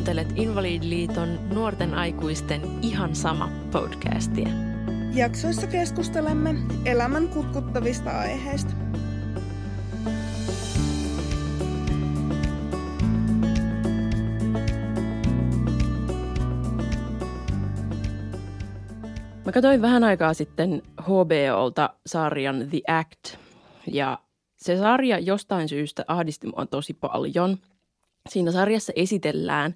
kuuntelet Invalidiliiton nuorten aikuisten ihan sama podcastia. Jaksoissa keskustelemme elämän kutkuttavista aiheista. Mä katsoin vähän aikaa sitten HBOlta sarjan The Act ja se sarja jostain syystä ahdisti mua tosi paljon. Siinä sarjassa esitellään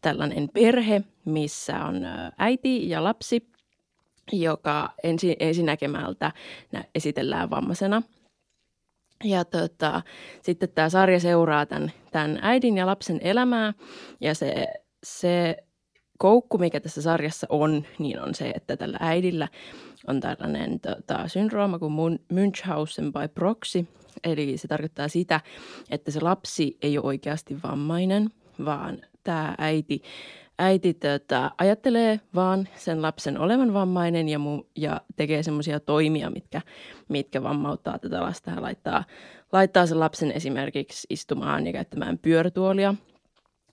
tällainen perhe, missä on äiti ja lapsi, joka ensi, ensinäkemältä esitellään vammaisena. Ja tota, sitten tämä sarja seuraa tämän, tämän äidin ja lapsen elämää ja se, se koukku, mikä tässä sarjassa on, niin on se, että tällä äidillä on tällainen tota, syndrooma kuin Munchausen by proxy. Eli se tarkoittaa sitä, että se lapsi ei ole oikeasti vammainen, vaan tämä äiti, äiti tota, ajattelee vaan sen lapsen olevan vammainen ja, mu, ja tekee semmoisia toimia, mitkä, mitkä vammauttaa tätä lasta ja laittaa, laittaa sen lapsen esimerkiksi istumaan ja käyttämään pyörätuolia –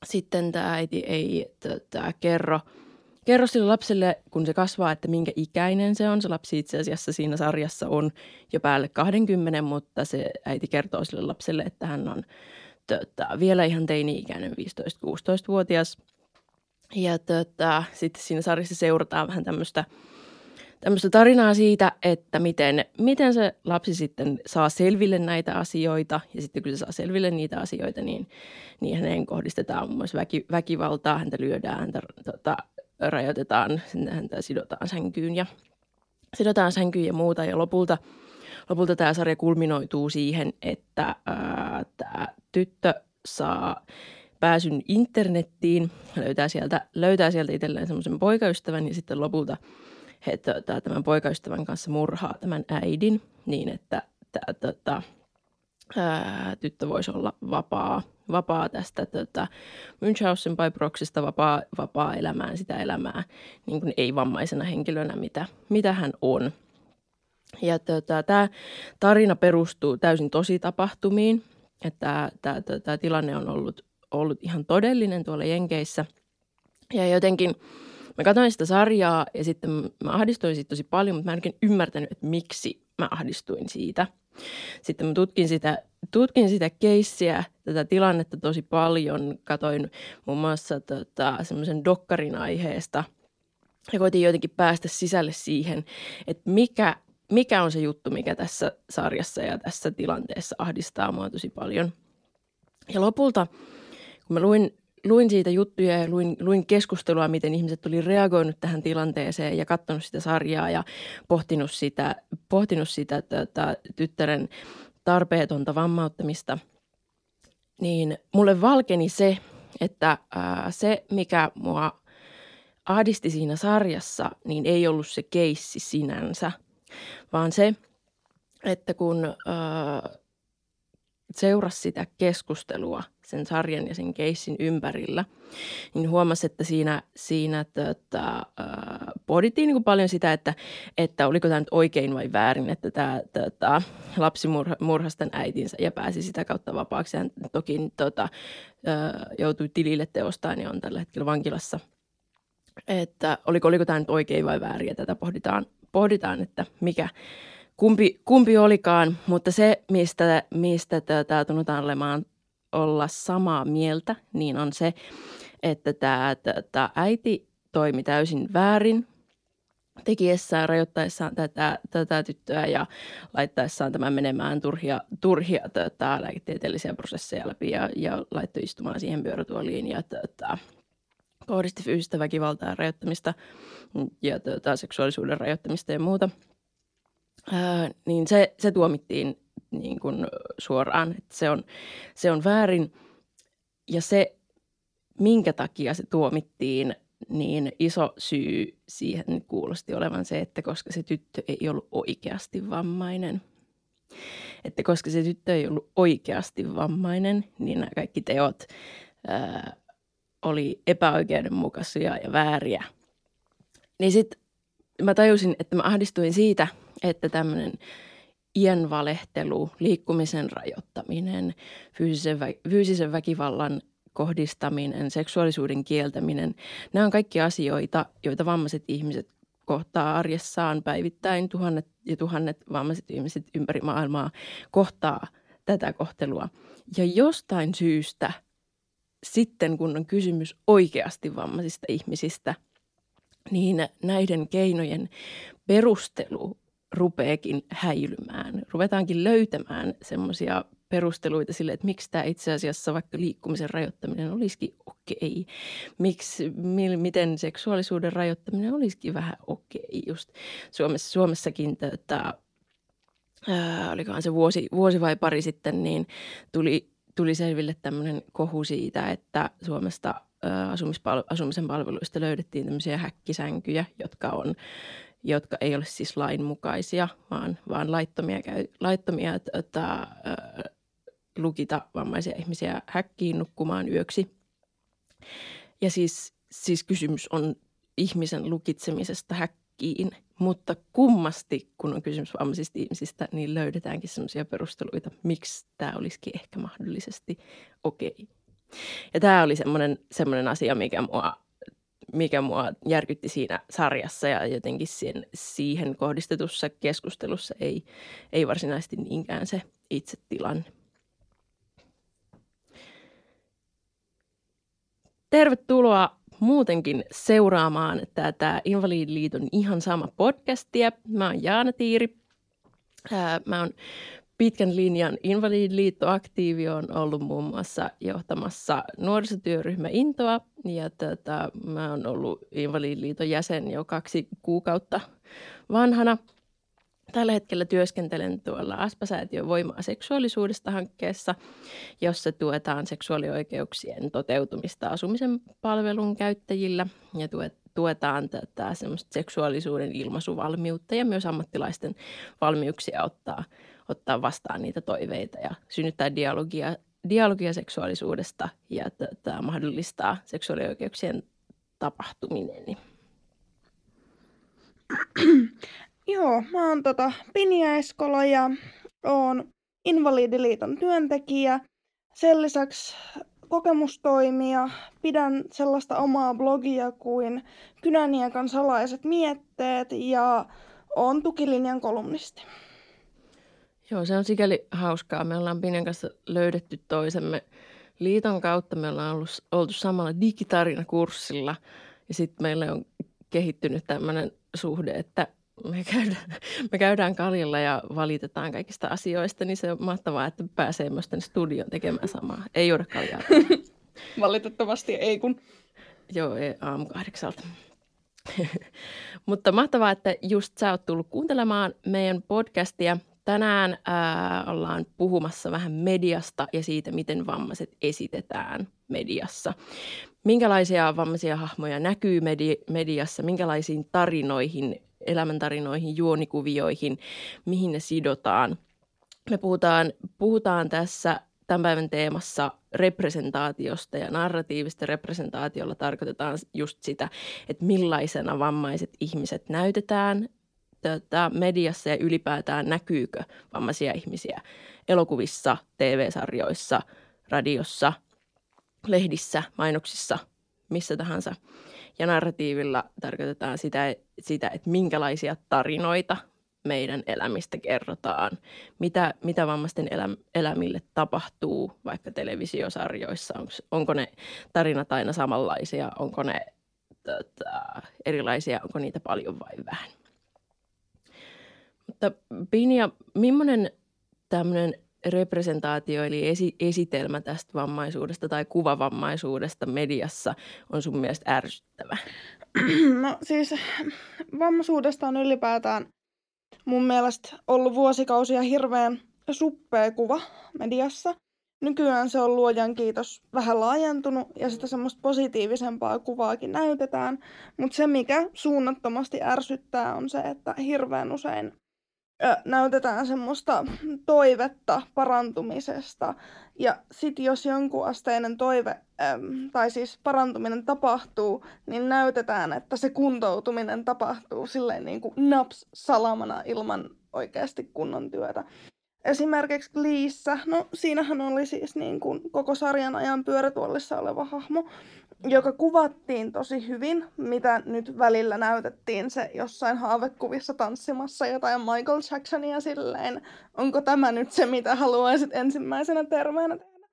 sitten tämä äiti ei tota, kerro, kerro sille lapselle, kun se kasvaa, että minkä ikäinen se on. Se lapsi itse asiassa siinä sarjassa on jo päälle 20, mutta se äiti kertoo sille lapselle, että hän on tota, vielä ihan teini-ikäinen, 15-16-vuotias. Ja tota, sitten siinä sarjassa seurataan vähän tämmöistä – tämmöistä tarinaa siitä, että miten, miten se lapsi sitten saa selville näitä asioita ja sitten kun se saa selville niitä asioita, niin, niin häneen kohdistetaan muun muassa väki, väkivaltaa, häntä lyödään, häntä tota, rajoitetaan, häntä sidotaan sänkyyn ja sidotaan sänkyyn ja muuta. Ja lopulta, lopulta tämä sarja kulminoituu siihen, että ää, tämä tyttö saa pääsyn internettiin, löytää sieltä, löytää sieltä itselleen semmoisen poikaystävän ja sitten lopulta – he tota, tämän poikaystävän kanssa murhaa tämän äidin niin, että tämä tota, ää, tyttö voisi olla vapaa, vapaa tästä tota, Münchhausen by proxista, vapaa, vapaa elämään sitä elämää niin kuin ei-vammaisena henkilönä, mitä, mitä hän on. Ja tota, tämä tarina perustuu täysin tosi tapahtumiin, että tämä, tämä tilanne on ollut, ollut ihan todellinen tuolla Jenkeissä. Ja jotenkin – Mä katsoin sitä sarjaa ja sitten mä ahdistuin siitä tosi paljon, mutta mä en oikein ymmärtänyt, että miksi mä ahdistuin siitä. Sitten mä tutkin sitä, tutkin sitä keissiä, tätä tilannetta tosi paljon. Katoin muun muassa tota, semmoisen dokkarin aiheesta ja koitin jotenkin päästä sisälle siihen, että mikä, mikä on se juttu, mikä tässä sarjassa ja tässä tilanteessa ahdistaa mua tosi paljon. Ja lopulta, kun mä luin luin siitä juttuja ja luin, luin keskustelua, miten ihmiset oli reagoinut tähän tilanteeseen ja katsonut sitä sarjaa ja pohtinut sitä, pohtinut sitä tota, tyttären tarpeetonta vammauttamista, niin mulle valkeni se, että ää, se, mikä mua ahdisti siinä sarjassa, niin ei ollut se keissi sinänsä, vaan se, että kun ää, seurasi sitä keskustelua sen sarjan ja sen keissin ympärillä, niin huomasi, että siinä, siinä tota, äh, pohdittiin niin kuin paljon sitä, että, että oliko tämä nyt oikein vai väärin, että tämä tota, lapsi murhasi äitinsä ja pääsi sitä kautta vapaaksi. Hän toki tota, äh, joutui tilille teostaan ja on tällä hetkellä vankilassa. Että oliko, oliko tämä nyt oikein vai väärin ja tätä pohditaan, pohditaan että mikä, kumpi, kumpi olikaan, mutta se, mistä, mistä tämä tunnutaan olemaan olla samaa mieltä, niin on se, että tämä, tämä äiti toimi täysin väärin tekiessään, rajoittaessaan tätä, tätä tyttöä ja laittaessaan tämän menemään turhia, turhia tätä, lääketieteellisiä prosesseja läpi ja, ja laittoi istumaan siihen pyörätuoliin ja tätä, kohdisti fyysistä väkivaltaa ja rajoittamista ja tätä, seksuaalisuuden rajoittamista ja muuta – ää, niin se, se tuomittiin niin kuin suoraan, että se on, se on väärin. Ja se, minkä takia se tuomittiin, niin iso syy siihen kuulosti olevan se, että koska se tyttö ei ollut oikeasti vammainen. Että koska se tyttö ei ollut oikeasti vammainen, niin nämä kaikki teot ää, oli epäoikeudenmukaisia ja vääriä. Niin sitten mä tajusin, että mä ahdistuin siitä – että tämmöinen iän valehtelu, liikkumisen rajoittaminen, fyysisen, vä- fyysisen väkivallan kohdistaminen, seksuaalisuuden kieltäminen, nämä on kaikki asioita, joita vammaiset ihmiset kohtaa arjessaan päivittäin. Tuhannet ja tuhannet vammaiset ihmiset ympäri maailmaa kohtaa tätä kohtelua. Ja jostain syystä sitten, kun on kysymys oikeasti vammaisista ihmisistä, niin näiden keinojen perustelu rupeekin häilymään. Ruvetaankin löytämään semmoisia perusteluita sille, että miksi tämä itse asiassa vaikka liikkumisen rajoittaminen olisikin okei. Miksi, mi, miten seksuaalisuuden rajoittaminen olisikin vähän okei. Just Suomessa, Suomessakin tätä, ää, olikohan se vuosi, vuosi vai pari sitten, niin tuli, tuli selville tämmöinen kohu siitä, että Suomesta asumispal- asumisen palveluista löydettiin tämmöisiä häkkisänkyjä, jotka on jotka ei ole siis lainmukaisia, vaan, vaan laittomia, laittomia tota, lukita vammaisia ihmisiä häkkiin nukkumaan yöksi. Ja siis, siis kysymys on ihmisen lukitsemisesta häkkiin, mutta kummasti, kun on kysymys vammaisista ihmisistä, niin löydetäänkin sellaisia perusteluita, miksi tämä olisikin ehkä mahdollisesti okei. Okay. Ja tämä oli semmoinen, semmoinen asia, mikä mua, mikä mua järkytti siinä sarjassa ja jotenkin siihen, siihen kohdistetussa keskustelussa ei, ei varsinaisesti niinkään se itse tilanne. Tervetuloa muutenkin seuraamaan tätä Invalidiliiton ihan sama podcastia. Mä oon Jaana Tiiri. Mä oon pitkän linjan Invalidiliitto-aktiivi on ollut muun muassa johtamassa nuorisotyöryhmä Intoa. Ja tätä, mä oon ollut Invalidiliiton jäsen jo kaksi kuukautta vanhana – Tällä hetkellä työskentelen tuolla Aspa-säätiön voimaa seksuaalisuudesta hankkeessa, jossa tuetaan seksuaalioikeuksien toteutumista asumisen palvelun käyttäjillä. Ja tuetaan tätä seksuaalisuuden ilmaisuvalmiutta ja myös ammattilaisten valmiuksia ottaa, ottaa vastaan niitä toiveita ja synnyttää dialogia, dialogia seksuaalisuudesta ja tätä mahdollistaa seksuaalioikeuksien tapahtuminen. Joo, mä oon tota Pinja Eskola ja oon Invalidiliiton työntekijä. Sen lisäksi kokemustoimija, pidän sellaista omaa blogia kuin Kynäniekan salaiset mietteet ja on tukilinjan kolumnisti. Joo, se on sikäli hauskaa. Me ollaan Pinjan kanssa löydetty toisemme liiton kautta. Me ollaan ollut, oltu samalla digitarinakurssilla ja sitten meille on kehittynyt tämmöinen suhde, että me käydään, me käydään kaljalla ja valitetaan kaikista asioista, niin se on mahtavaa, että pääsee myös tänne studioon tekemään samaa. Ei juoda kaljaa. Valitettavasti ei kun. Joo, ei, aamu kahdeksalta. Mutta mahtavaa, että just sä oot tullut kuuntelemaan meidän podcastia. Tänään ää, ollaan puhumassa vähän mediasta ja siitä, miten vammaiset esitetään mediassa. Minkälaisia vammaisia hahmoja näkyy medi- mediassa, minkälaisiin tarinoihin elämäntarinoihin, juonikuvioihin, mihin ne sidotaan. Me puhutaan, puhutaan tässä tämän päivän teemassa representaatiosta ja narratiivista representaatiolla tarkoitetaan just sitä, että millaisena vammaiset ihmiset näytetään tätä mediassa ja ylipäätään näkyykö vammaisia ihmisiä elokuvissa, TV-sarjoissa, radiossa, lehdissä, mainoksissa, missä tahansa. Ja narratiivilla tarkoitetaan sitä, sitä että minkälaisia tarinoita meidän elämistä kerrotaan, mitä, mitä vammaisten elä, elämille tapahtuu vaikka televisiosarjoissa, onko, onko ne tarinat aina samanlaisia, onko ne tota, erilaisia, onko niitä paljon vai vähän. Pinja, millainen tämmöinen representaatio eli esi- esitelmä tästä vammaisuudesta tai kuvavammaisuudesta mediassa on sun mielestä ärsyttävä? No siis vammaisuudesta on ylipäätään mun mielestä ollut vuosikausia hirveän suppea kuva mediassa. Nykyään se on luojan kiitos vähän laajentunut ja sitä semmoista positiivisempaa kuvaakin näytetään. Mutta se, mikä suunnattomasti ärsyttää, on se, että hirveän usein näytetään semmoista toivetta parantumisesta. Ja sitten jos jonkun asteinen toive, tai siis parantuminen tapahtuu, niin näytetään, että se kuntoutuminen tapahtuu silleen niin kuin naps salamana ilman oikeasti kunnon työtä. esimerkiksi Liissä, no siinähän oli siis niin kuin koko sarjan ajan pyörätuolissa oleva hahmo, joka kuvattiin tosi hyvin, mitä nyt välillä näytettiin se jossain haavekuvissa tanssimassa jotain Michael Jacksonia silleen, onko tämä nyt se, mitä haluaisit ensimmäisenä terveenä tehdä.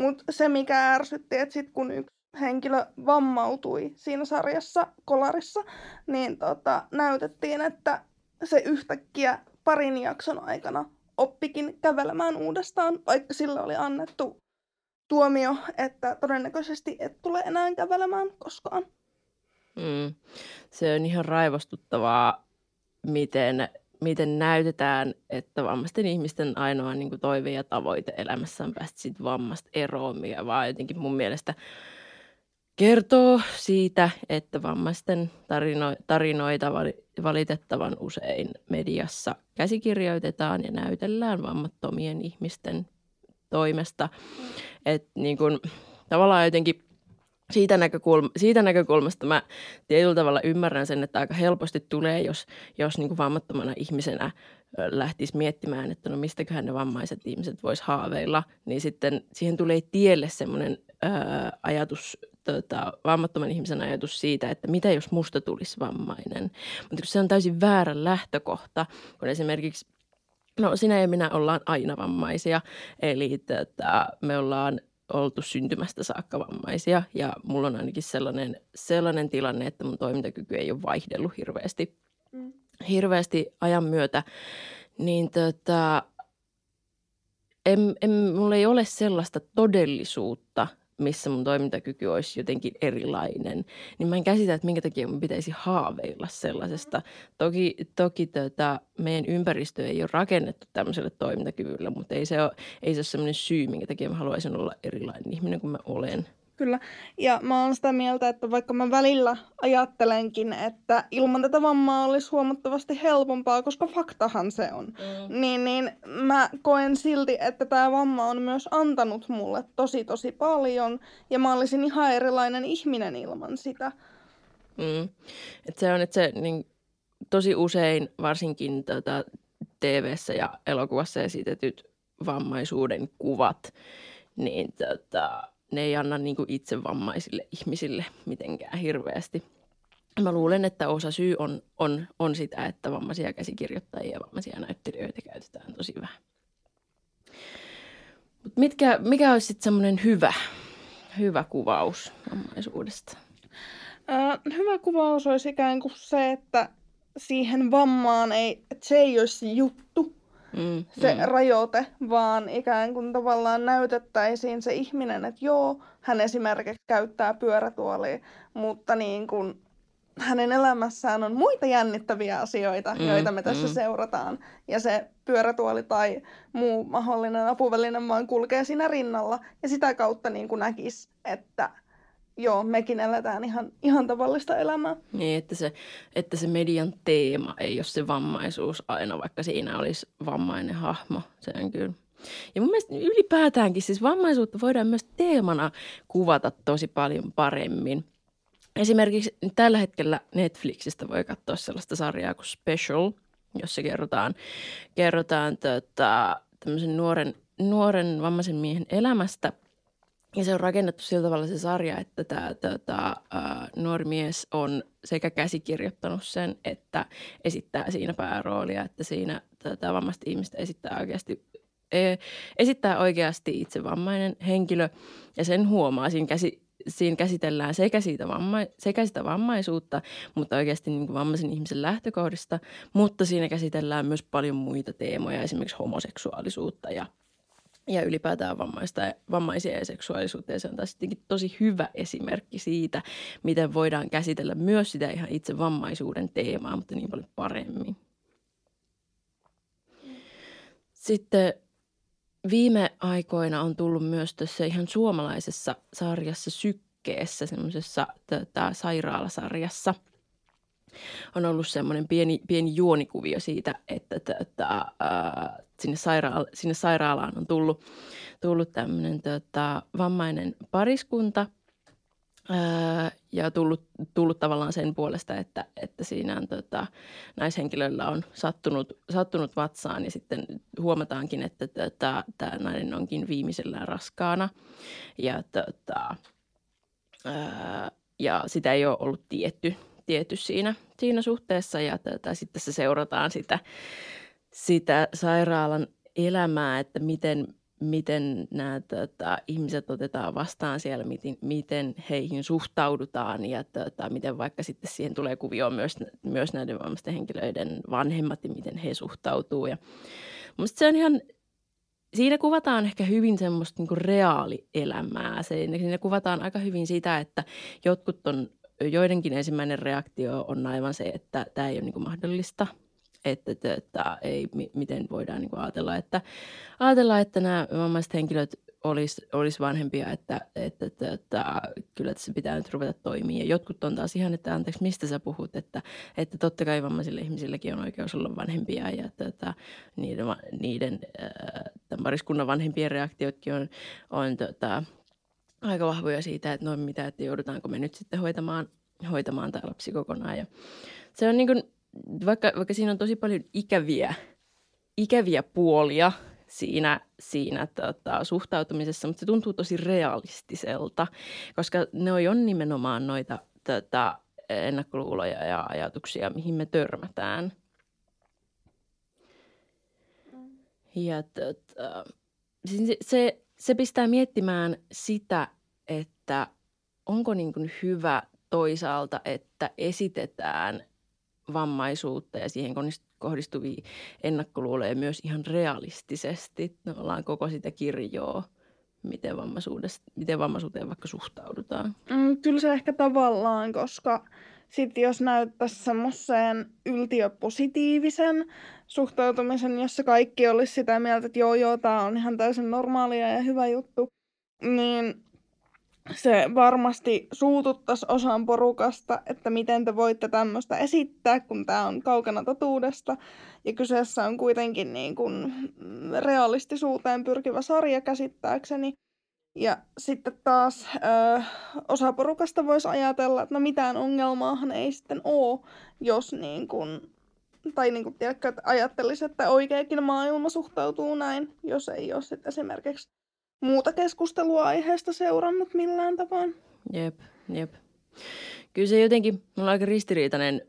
Mutta se, mikä ärsytti, että sitten kun yksi henkilö vammautui siinä sarjassa kolarissa, niin tota, näytettiin, että se yhtäkkiä parin jakson aikana oppikin kävelemään uudestaan, vaikka sillä oli annettu tuomio, että todennäköisesti et tule enää kävelemään koskaan. Mm. Se on ihan raivostuttavaa, miten, miten näytetään, että vammaisten ihmisten ainoa niin kuin toive ja tavoite elämässä on päästä siitä vammasta eroon, mikä vaan jotenkin mun mielestä kertoo siitä, että vammaisten tarino, tarinoita valitettavan usein mediassa käsikirjoitetaan ja näytellään vammattomien ihmisten toimesta. Että niin kun, tavallaan jotenkin siitä, näkökulma, siitä näkökulmasta mä tietyllä tavalla ymmärrän sen, että aika helposti tulee, jos, jos niin kuin vammattomana ihmisenä lähtisi miettimään, että no mistäköhän ne vammaiset ihmiset vois haaveilla, niin sitten siihen tulee tielle semmoinen ajatus, tota, vammattoman ihmisen ajatus siitä, että mitä jos musta tulisi vammainen. Mutta se on täysin väärä lähtökohta, kun esimerkiksi No sinä ja minä ollaan aina vammaisia, eli tota, me ollaan oltu syntymästä saakka vammaisia ja mulla on ainakin sellainen, sellainen tilanne, että mun toimintakyky ei ole vaihdellut hirveästi, mm. hirveästi ajan myötä, niin tota, en, en, mulla ei ole sellaista todellisuutta – missä mun toimintakyky olisi jotenkin erilainen, niin mä en käsitä, että minkä takia mun pitäisi haaveilla sellaisesta. Toki, toki tota, meidän ympäristö ei ole rakennettu tämmöiselle toimintakyvylle, mutta ei se ole, ei se ole sellainen syy, minkä takia mä haluaisin olla erilainen ihminen kuin mä olen. Kyllä. Ja mä oon sitä mieltä, että vaikka mä välillä ajattelenkin, että ilman tätä vammaa olisi huomattavasti helpompaa, koska faktahan se on, mm. niin, niin mä koen silti, että tämä vamma on myös antanut mulle tosi tosi paljon ja mä olisin ihan erilainen ihminen ilman sitä. Mm. Et se on, että se niin, tosi usein varsinkin tota, tv ja elokuvassa esitetyt vammaisuuden kuvat, niin tota, ne ei anna niin kuin itse vammaisille ihmisille mitenkään hirveästi. Mä luulen, että osa syy on, on, on sitä, että vammaisia käsikirjoittajia ja vammaisia näyttelijöitä käytetään tosi vähän. Mut mitkä, mikä olisi sitten semmoinen hyvä, hyvä kuvaus vammaisuudesta? Äh, hyvä kuvaus olisi ikään kuin se, että siihen vammaan ei, että se ei olisi juttu, mm, se mm. rajoite, vaan ikään kuin tavallaan näytettäisiin se ihminen, että joo, hän esimerkiksi käyttää pyörätuolia, mutta niin kuin hänen elämässään on muita jännittäviä asioita, mm, joita me tässä mm. seurataan. Ja se pyörätuoli tai muu mahdollinen apuväline vaan kulkee siinä rinnalla. Ja sitä kautta niin kuin näkisi, että joo, mekin eletään ihan, ihan tavallista elämää. Niin, että se, että se median teema ei ole se vammaisuus aina, vaikka siinä olisi vammainen hahmo. Se on kyllä. Ja mun mielestä ylipäätäänkin siis vammaisuutta voidaan myös teemana kuvata tosi paljon paremmin. Esimerkiksi tällä hetkellä Netflixistä voi katsoa sellaista sarjaa kuin Special, jossa kerrotaan, kerrotaan tota, tämmöisen nuoren, nuoren vammaisen miehen elämästä – ja se on rakennettu sillä tavalla se sarja, että tämä tota, nuori mies on sekä käsikirjoittanut sen, että esittää siinä pääroolia, että siinä tota, vammasta ihmistä esittää oikeasti e, esittää oikeasti itse vammainen henkilö ja sen huomaa. Siinä, käsi, siinä käsitellään sekä, siitä vamma, sekä sitä vammaisuutta, mutta oikeasti niin kuin vammaisen ihmisen lähtökohdista, mutta siinä käsitellään myös paljon muita teemoja, esimerkiksi homoseksuaalisuutta ja ja ylipäätään vammaista, vammaisia ja seksuaalisuutta. Ja se on taas tosi hyvä esimerkki siitä, miten voidaan käsitellä myös sitä ihan itse vammaisuuden teemaa, mutta niin paljon paremmin. Sitten viime aikoina on tullut myös tässä ihan suomalaisessa sarjassa Sykkeessä, semmoisessa tota, sairaalasarjassa – on ollut semmoinen pieni, pieni juonikuvio siitä, että tota, ää, sinne, sairaala, sinne sairaalaan on tullut, tullut tämmöinen tota, vammainen pariskunta ja tullut, tullut tavallaan sen puolesta, että, että siinä on, tota, naishenkilöllä on sattunut, sattunut vatsaan ja sitten huomataankin, että tota, tämä nainen onkin viimeisellään raskaana. Ja, tota, ää, ja sitä ei ole ollut tietty, tietty siinä, siinä suhteessa ja tota, sitten se seurataan sitä, sitä sairaalan elämää, että miten, miten nämä tota, ihmiset otetaan vastaan siellä, miten, miten heihin suhtaudutaan ja tota, miten vaikka sitten siihen tulee kuvioon myös, myös näiden vammaisten henkilöiden vanhemmat ja miten he suhtautuu. Ja musta se on ihan, siinä kuvataan ehkä hyvin semmoista niin reaalielämää. Siinä kuvataan aika hyvin sitä, että jotkut on, joidenkin ensimmäinen reaktio on aivan se, että tämä ei ole niin mahdollista – että, että, ei, miten voidaan niin ajatella, että, ajatella, että nämä vammaiset henkilöt olisi, olisi vanhempia, että, että, että, että kyllä tässä pitää nyt ruveta toimia. Ja jotkut on taas ihan, että anteeksi, mistä sä puhut, että, että totta kai vammaisille ihmisilläkin on oikeus olla vanhempia ja että, että niiden, niiden tämän pariskunnan vanhempien reaktiotkin on, on tota, aika vahvoja siitä, että no mitä, että joudutaanko me nyt sitten hoitamaan, hoitamaan tämä lapsi kokonaan. Ja se on niin kuin, vaikka, vaikka siinä on tosi paljon ikäviä, ikäviä puolia siinä, siinä tota, suhtautumisessa, mutta se tuntuu tosi realistiselta, koska ne on nimenomaan noita tota, ennakkoluuloja ja ajatuksia, mihin me törmätään. Ja tota, siis se, se pistää miettimään sitä, että onko niin kuin hyvä toisaalta, että esitetään vammaisuutta ja siihen kohdistuvia ennakkoluuloja myös ihan realistisesti. Ollaan koko sitä kirjoa, miten, miten vammaisuuteen vaikka suhtaudutaan. Mm, kyllä se ehkä tavallaan, koska sitten jos näyttäisi semmoiseen yltiöpositiivisen suhtautumisen, jossa kaikki olisi sitä mieltä, että joo, joo, tämä on ihan täysin normaalia ja hyvä juttu, niin se varmasti suututtaisi osan porukasta, että miten te voitte tämmöistä esittää, kun tämä on kaukana totuudesta. Ja kyseessä on kuitenkin niin kuin realistisuuteen pyrkivä sarja käsittääkseni. Ja sitten taas ö, osa porukasta voisi ajatella, että no mitään ongelmaahan ei sitten ole, jos niin kuin, tai niin kuin tiedätkö, että ajattelisi, että oikeakin maailma suhtautuu näin, jos ei ole sitten esimerkiksi muuta keskustelua aiheesta seurannut millään tavoin. Jep, jep. Kyllä se jotenkin, mulla on aika ristiriitainen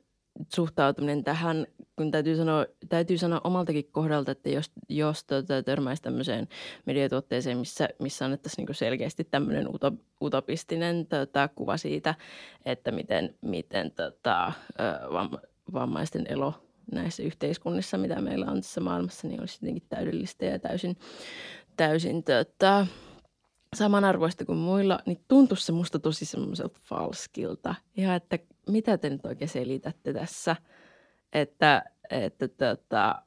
suhtautuminen tähän, kun täytyy sanoa, täytyy sanoa omaltakin kohdalta, että jos, jos tota, törmäisi tämmöiseen mediatuotteeseen, missä, missä annettaisiin niin selkeästi tämmöinen utopistinen tota, kuva siitä, että miten, miten tota, vammaisten elo näissä yhteiskunnissa, mitä meillä on tässä maailmassa, niin olisi jotenkin täydellistä ja täysin, täysin tota, samanarvoista kuin muilla, niin tuntui se musta tosi semmoiselta falskilta. Ihan, että mitä te nyt oikein selitätte tässä, että, että tota,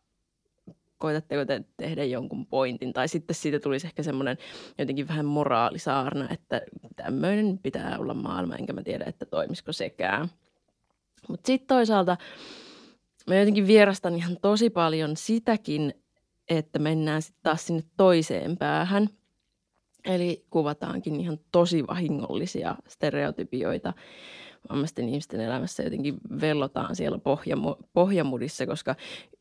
koitatteko te tehdä jonkun pointin, tai sitten siitä tulisi ehkä semmoinen jotenkin vähän moraalisaarna, että tämmöinen pitää olla maailma, enkä mä tiedä, että toimisiko sekään. Mutta sitten toisaalta mä jotenkin vierastan ihan tosi paljon sitäkin, että mennään sitten taas sinne toiseen päähän. Eli kuvataankin ihan tosi vahingollisia stereotypioita vammaisten ihmisten elämässä jotenkin vellotaan siellä pohjamu- pohjamudissa, koska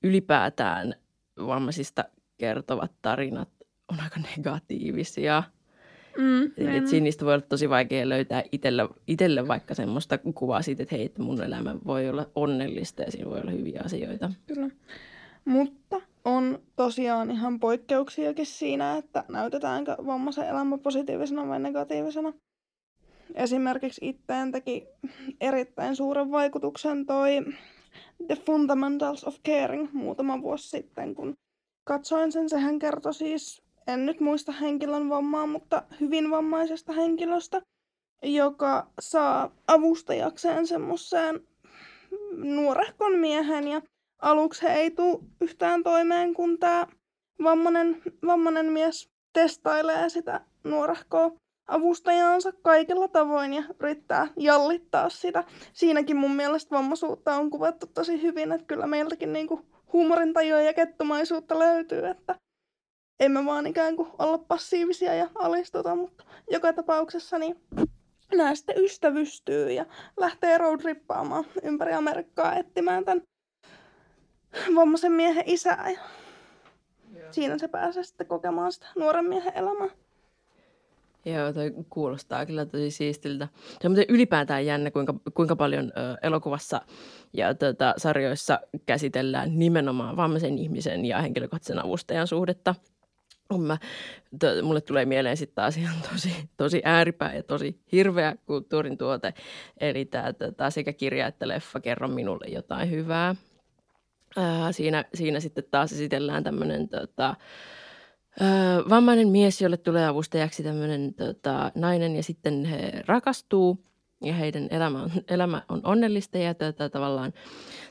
ylipäätään vammaisista kertovat tarinat on aika negatiivisia. Mm, et siinä niistä voi olla tosi vaikea löytää itselle, itselle vaikka semmoista kuvaa siitä, että hei, että mun elämä voi olla onnellista ja siinä voi olla hyviä asioita. Kyllä. Mutta on tosiaan ihan poikkeuksiakin siinä, että näytetäänkö vammaisen elämä positiivisena vai negatiivisena. Esimerkiksi itteen teki erittäin suuren vaikutuksen toi The Fundamentals of Caring muutama vuosi sitten, kun katsoin sen. Sehän kertoi siis, en nyt muista henkilön vammaa, mutta hyvin vammaisesta henkilöstä, joka saa avustajakseen semmoiseen nuorehkon miehen ja aluksi he ei tule yhtään toimeen, kun tämä vammainen, vammainen mies testailee sitä nuorehkoa avustajaansa kaikilla tavoin ja yrittää jallittaa sitä. Siinäkin mun mielestä vammaisuutta on kuvattu tosi hyvin, että kyllä meiltäkin niinku huumorintajua ja kettumaisuutta löytyy, että emme vaan ikään kuin olla passiivisia ja alistuta, mutta joka tapauksessa niin sitten ystävystyy ja lähtee roadrippaamaan ympäri Amerikkaa etsimään tämän vammaisen miehen isää. Ja Joo. siinä se pääsee sitten kokemaan sitä nuoren miehen elämää. Joo, toi kuulostaa kyllä tosi siistiltä. Se on muuten ylipäätään jännä, kuinka, kuinka paljon ö, elokuvassa ja tota, sarjoissa käsitellään nimenomaan vammaisen ihmisen ja henkilökohtaisen avustajan suhdetta. Mä, to, mulle tulee mieleen sitten taas ihan tosi, tosi ääripää ja tosi hirveä kulttuurin tuote. Eli tämä tota, sekä kirja että leffa Kerro minulle jotain hyvää. Ää, siinä, siinä sitten taas esitellään tämmöinen tota, Öö, vammainen mies, jolle tulee avustajaksi tämmöinen tota, nainen ja sitten he rakastuu ja heidän elämä on, elämä on onnellista ja tota, tavallaan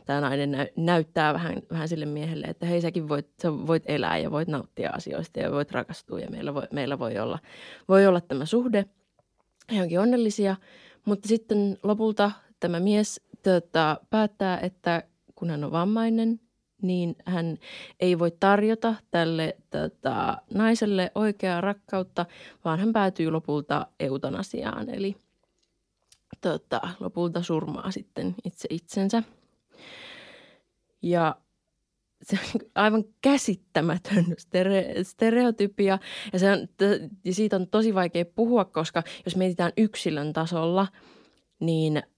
tämä nainen nä, näyttää vähän, vähän sille miehelle, että hei säkin voit, sä voit elää ja voit nauttia asioista ja voit rakastua ja meillä voi, meillä voi, olla, voi olla tämä suhde. He onkin onnellisia, mutta sitten lopulta tämä mies tota, päättää, että kun hän on vammainen, niin hän ei voi tarjota tälle tota, naiselle oikeaa rakkautta, vaan hän päätyy lopulta eutanasiaan, eli tota, lopulta surmaa sitten itse itsensä. Ja se on aivan käsittämätön stere- stereotypia ja, se on, ja siitä on tosi vaikea puhua, koska jos mietitään yksilön tasolla, niin –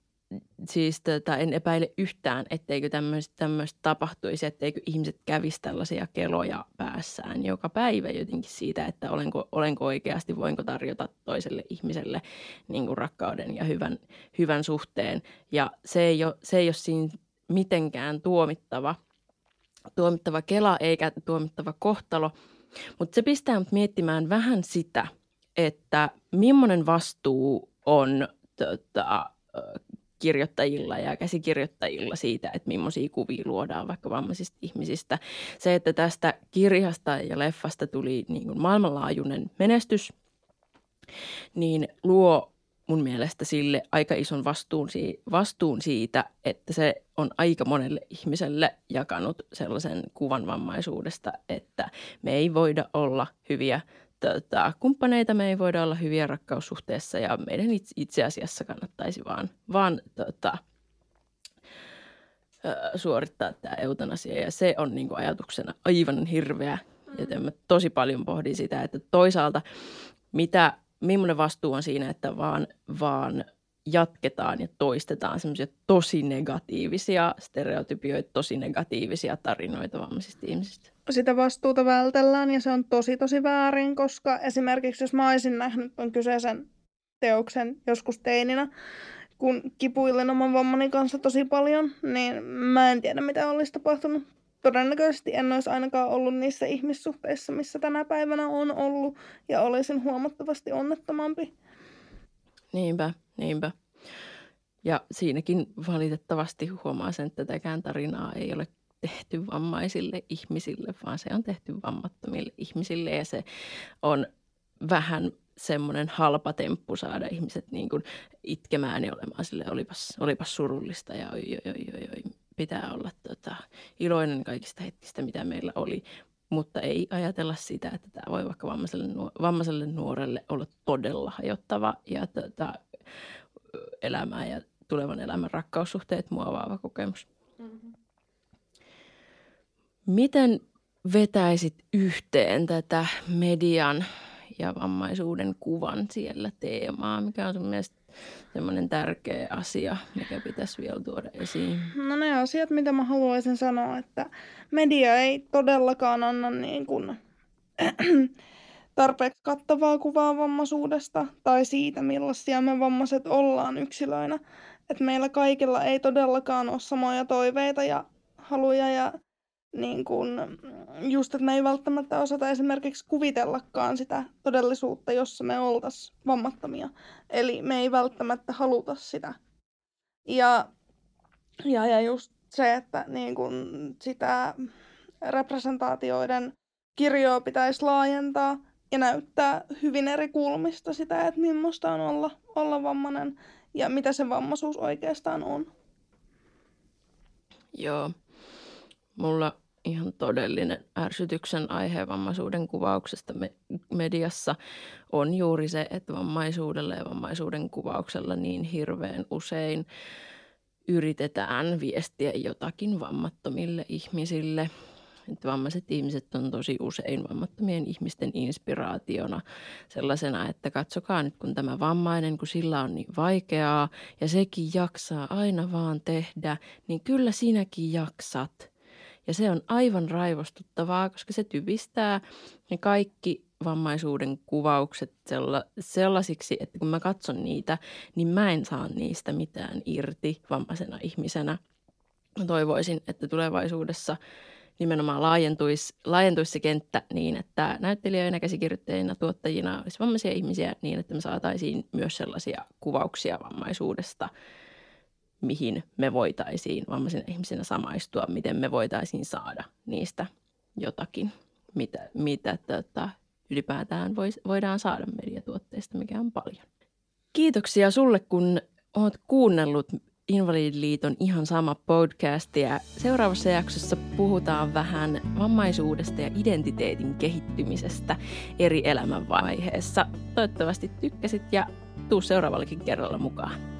siis tota, en epäile yhtään, etteikö tämmöistä tapahtuisi, etteikö ihmiset kävisi tällaisia keloja päässään joka päivä jotenkin siitä, että olenko, olenko oikeasti, voinko tarjota toiselle ihmiselle niin kuin rakkauden ja hyvän, hyvän suhteen. Ja se ei, ole, se ei ole siinä mitenkään tuomittava, tuomittava kela eikä tuomittava kohtalo, mutta se pistää mut miettimään vähän sitä, että millainen vastuu on tota, kirjoittajilla ja käsikirjoittajilla siitä, että millaisia kuvia luodaan vaikka vammaisista ihmisistä. Se, että tästä kirjasta ja leffasta tuli niin kuin maailmanlaajuinen menestys, niin luo mun mielestä sille aika ison vastuun, vastuun siitä, että se on aika monelle ihmiselle jakanut sellaisen kuvan vammaisuudesta, että me ei voida olla hyviä tota, kumppaneita me ei voida olla hyviä rakkaussuhteessa ja meidän itse, itse asiassa kannattaisi vaan, vaan tota, suorittaa tämä eutanasia. Ja se on niin kuin ajatuksena aivan hirveä. Joten mä tosi paljon pohdin sitä, että toisaalta mitä, millainen vastuu on siinä, että vaan, vaan jatketaan ja toistetaan semmoisia tosi negatiivisia stereotypioita, tosi negatiivisia tarinoita vammaisista ihmisistä sitä vastuuta vältellään ja se on tosi tosi väärin, koska esimerkiksi jos mä olisin nähnyt on kyseisen teoksen joskus teininä, kun kipuilin oman vammani kanssa tosi paljon, niin mä en tiedä mitä olisi tapahtunut. Todennäköisesti en olisi ainakaan ollut niissä ihmissuhteissa, missä tänä päivänä on ollut, ja olisin huomattavasti onnettomampi. Niinpä, niinpä. Ja siinäkin valitettavasti huomaa sen, että tätäkään tarinaa ei ole tehty vammaisille ihmisille, vaan se on tehty vammattomille ihmisille ja se on vähän semmoinen halpa temppu saada ihmiset niin kuin itkemään ja olemaan sille olipas, olipas surullista ja oi, oi, oi, oi, oi pitää olla tota, iloinen kaikista hetkistä, mitä meillä oli. Mutta ei ajatella sitä, että tämä voi vaikka vammaiselle, nuorelle olla todella hajottava ja tota, elämää ja tulevan elämän rakkaussuhteet muovaava kokemus. Mm-hmm. Miten vetäisit yhteen tätä median ja vammaisuuden kuvan siellä teemaa? Mikä on sun mielestä semmoinen tärkeä asia, mikä pitäisi vielä tuoda esiin? No ne asiat, mitä mä haluaisin sanoa, että media ei todellakaan anna niin kuin tarpeeksi kattavaa kuvaa vammaisuudesta tai siitä, millaisia me vammaiset ollaan yksilöinä. Että meillä kaikilla ei todellakaan ole samoja toiveita ja haluja ja niin kun, just, että me ei välttämättä osata esimerkiksi kuvitellakaan sitä todellisuutta, jossa me oltaisiin vammattomia. Eli me ei välttämättä haluta sitä. Ja, ja, ja just se, että niin kun sitä representaatioiden kirjoa pitäisi laajentaa ja näyttää hyvin eri kulmista sitä, että millaista on olla, olla vammainen ja mitä se vammaisuus oikeastaan on. Joo, mulla ihan todellinen ärsytyksen aihe vammaisuuden kuvauksesta me- mediassa on juuri se, että vammaisuudella ja vammaisuuden kuvauksella niin hirveän usein yritetään viestiä jotakin vammattomille ihmisille. Että vammaiset ihmiset on tosi usein vammattomien ihmisten inspiraationa sellaisena, että katsokaa nyt kun tämä vammainen, kun sillä on niin vaikeaa ja sekin jaksaa aina vaan tehdä, niin kyllä sinäkin jaksat – ja se on aivan raivostuttavaa, koska se typistää ne kaikki vammaisuuden kuvaukset sella, sellaisiksi, että kun mä katson niitä, niin mä en saa niistä mitään irti vammaisena ihmisenä. Mä toivoisin, että tulevaisuudessa nimenomaan laajentuisi, laajentuisi se kenttä niin, että näyttelijöinä, käsikirjoittajina, tuottajina olisi vammaisia ihmisiä niin, että me saataisiin myös sellaisia kuvauksia vammaisuudesta – mihin me voitaisiin vammaisina ihmisinä samaistua, miten me voitaisiin saada niistä jotakin, mitä, mitä tota, ylipäätään vois, voidaan saada mediatuotteista, mikä on paljon. Kiitoksia sulle, kun olet kuunnellut Invalidiliiton ihan sama podcast ja seuraavassa jaksossa puhutaan vähän vammaisuudesta ja identiteetin kehittymisestä eri elämänvaiheessa. Toivottavasti tykkäsit ja tuu seuraavallekin kerralla mukaan.